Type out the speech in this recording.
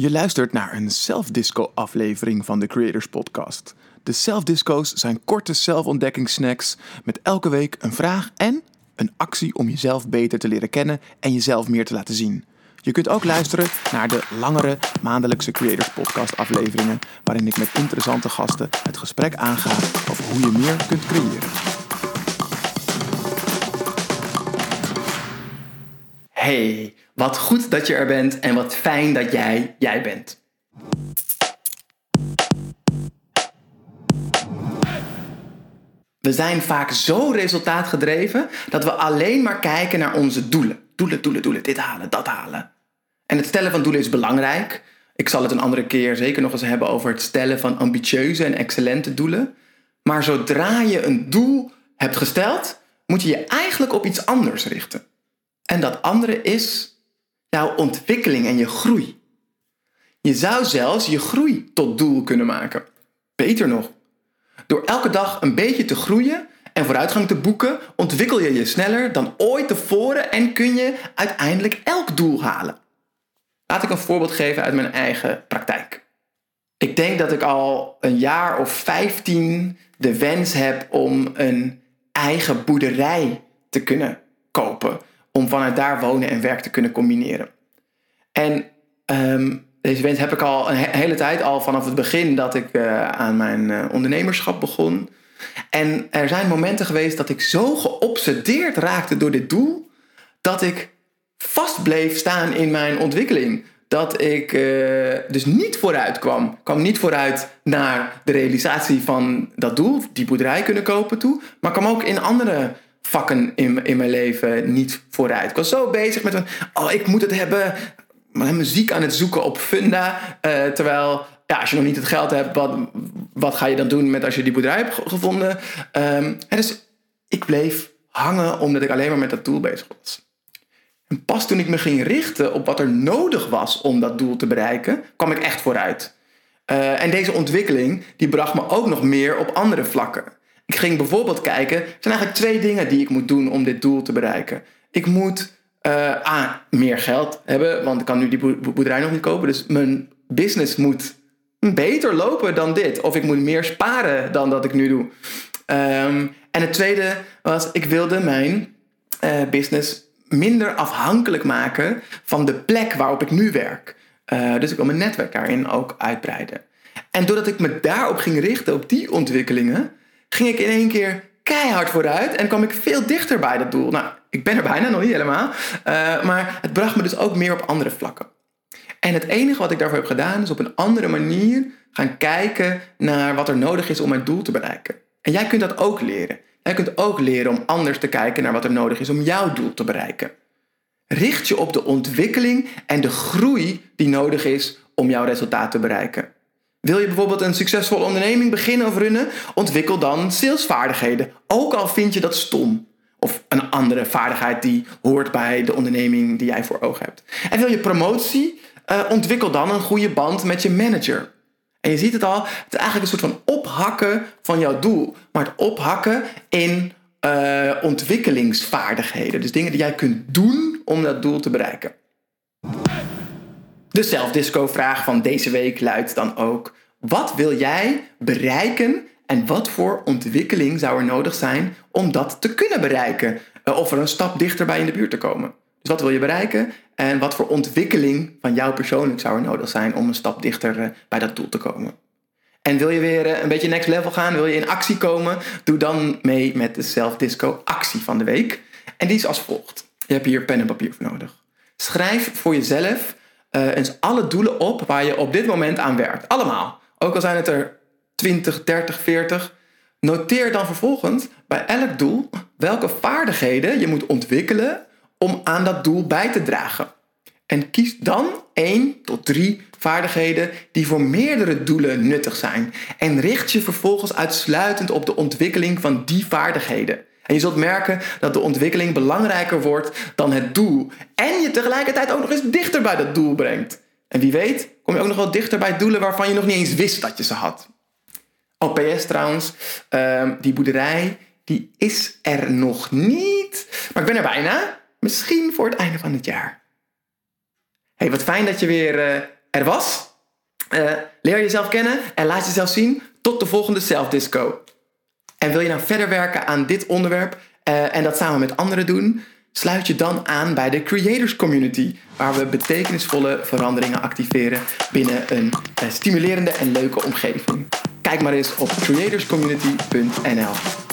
Je luistert naar een self-disco-aflevering van de Creators Podcast. De self-disco's zijn korte zelfontdekkingssnacks met elke week een vraag en een actie om jezelf beter te leren kennen en jezelf meer te laten zien. Je kunt ook luisteren naar de langere maandelijkse Creators Podcast afleveringen, waarin ik met interessante gasten het gesprek aanga over hoe je meer kunt creëren. Hey, wat goed dat je er bent en wat fijn dat jij jij bent. We zijn vaak zo resultaatgedreven dat we alleen maar kijken naar onze doelen. Doelen, doelen, doelen, dit halen, dat halen. En het stellen van doelen is belangrijk. Ik zal het een andere keer zeker nog eens hebben over het stellen van ambitieuze en excellente doelen. Maar zodra je een doel hebt gesteld, moet je je eigenlijk op iets anders richten. En dat andere is jouw ontwikkeling en je groei. Je zou zelfs je groei tot doel kunnen maken. Beter nog, door elke dag een beetje te groeien en vooruitgang te boeken, ontwikkel je je sneller dan ooit tevoren en kun je uiteindelijk elk doel halen. Laat ik een voorbeeld geven uit mijn eigen praktijk. Ik denk dat ik al een jaar of 15 de wens heb om een eigen boerderij te kunnen kopen. Om vanuit daar wonen en werk te kunnen combineren. En ehm, deze wens heb ik al een hele tijd, al vanaf het begin dat ik uh, aan mijn uh, ondernemerschap begon. En er zijn momenten geweest dat ik zo geobsedeerd raakte door dit doel, dat ik vast bleef staan in mijn ontwikkeling. Dat ik uh, dus niet vooruit kwam. Ik kwam niet vooruit naar de realisatie van dat doel, die boerderij kunnen kopen toe. Maar kwam ook in andere vakken in, in mijn leven niet vooruit. Ik was zo bezig met een, oh ik moet het hebben, muziek aan het zoeken op Funda. Uh, terwijl, ja, als je nog niet het geld hebt, wat, wat ga je dan doen met als je die boerderij hebt gevonden? Um, en dus ik bleef hangen omdat ik alleen maar met dat doel bezig was. En pas toen ik me ging richten op wat er nodig was om dat doel te bereiken, kwam ik echt vooruit. Uh, en deze ontwikkeling die bracht me ook nog meer op andere vlakken. Ik ging bijvoorbeeld kijken, er zijn eigenlijk twee dingen die ik moet doen om dit doel te bereiken. Ik moet uh, A, meer geld hebben, want ik kan nu die boerderij nog niet kopen. Dus mijn business moet beter lopen dan dit. Of ik moet meer sparen dan dat ik nu doe. Um, en het tweede was, ik wilde mijn uh, business minder afhankelijk maken van de plek waarop ik nu werk. Uh, dus ik wil mijn netwerk daarin ook uitbreiden. En doordat ik me daarop ging richten, op die ontwikkelingen, ging ik in één keer keihard vooruit en kwam ik veel dichter bij dat doel. Nou, ik ben er bijna nog niet helemaal, uh, maar het bracht me dus ook meer op andere vlakken. En het enige wat ik daarvoor heb gedaan is op een andere manier gaan kijken naar wat er nodig is om mijn doel te bereiken. En jij kunt dat ook leren. Jij kunt ook leren om anders te kijken naar wat er nodig is om jouw doel te bereiken. Richt je op de ontwikkeling en de groei die nodig is om jouw resultaat te bereiken. Wil je bijvoorbeeld een succesvolle onderneming beginnen of runnen? Ontwikkel dan salesvaardigheden. Ook al vind je dat stom. Of een andere vaardigheid die hoort bij de onderneming die jij voor ogen hebt. En wil je promotie? Uh, ontwikkel dan een goede band met je manager. En je ziet het al, het is eigenlijk een soort van ophakken van jouw doel. Maar het ophakken in uh, ontwikkelingsvaardigheden. Dus dingen die jij kunt doen om dat doel te bereiken. De zelfdisco-vraag van deze week luidt dan ook: wat wil jij bereiken en wat voor ontwikkeling zou er nodig zijn om dat te kunnen bereiken? Uh, of er een stap dichterbij in de buurt te komen. Dus wat wil je bereiken en wat voor ontwikkeling van jou persoonlijk zou er nodig zijn om een stap dichter uh, bij dat doel te komen? En wil je weer uh, een beetje next level gaan, wil je in actie komen, doe dan mee met de zelfdisco actie van de week. En die is als volgt. Je hebt hier pen en papier voor nodig. Schrijf voor jezelf eens alle doelen op waar je op dit moment aan werkt. Allemaal. Ook al zijn het er 20, 30, 40. Noteer dan vervolgens bij elk doel welke vaardigheden je moet ontwikkelen om aan dat doel bij te dragen. En kies dan 1 tot 3 vaardigheden die voor meerdere doelen nuttig zijn. En richt je vervolgens uitsluitend op de ontwikkeling van die vaardigheden. En je zult merken dat de ontwikkeling belangrijker wordt dan het doel. En je tegelijkertijd ook nog eens dichter bij dat doel brengt. En wie weet, kom je ook nog wel dichter bij doelen waarvan je nog niet eens wist dat je ze had. OPS trouwens, um, die boerderij, die is er nog niet. Maar ik ben er bijna. Misschien voor het einde van het jaar. Hey, wat fijn dat je weer uh, er was. Uh, leer jezelf kennen en laat jezelf zien. Tot de volgende Self Disco. En wil je nou verder werken aan dit onderwerp uh, en dat samen met anderen doen? Sluit je dan aan bij de Creators Community, waar we betekenisvolle veranderingen activeren binnen een stimulerende en leuke omgeving. Kijk maar eens op creatorscommunity.nl.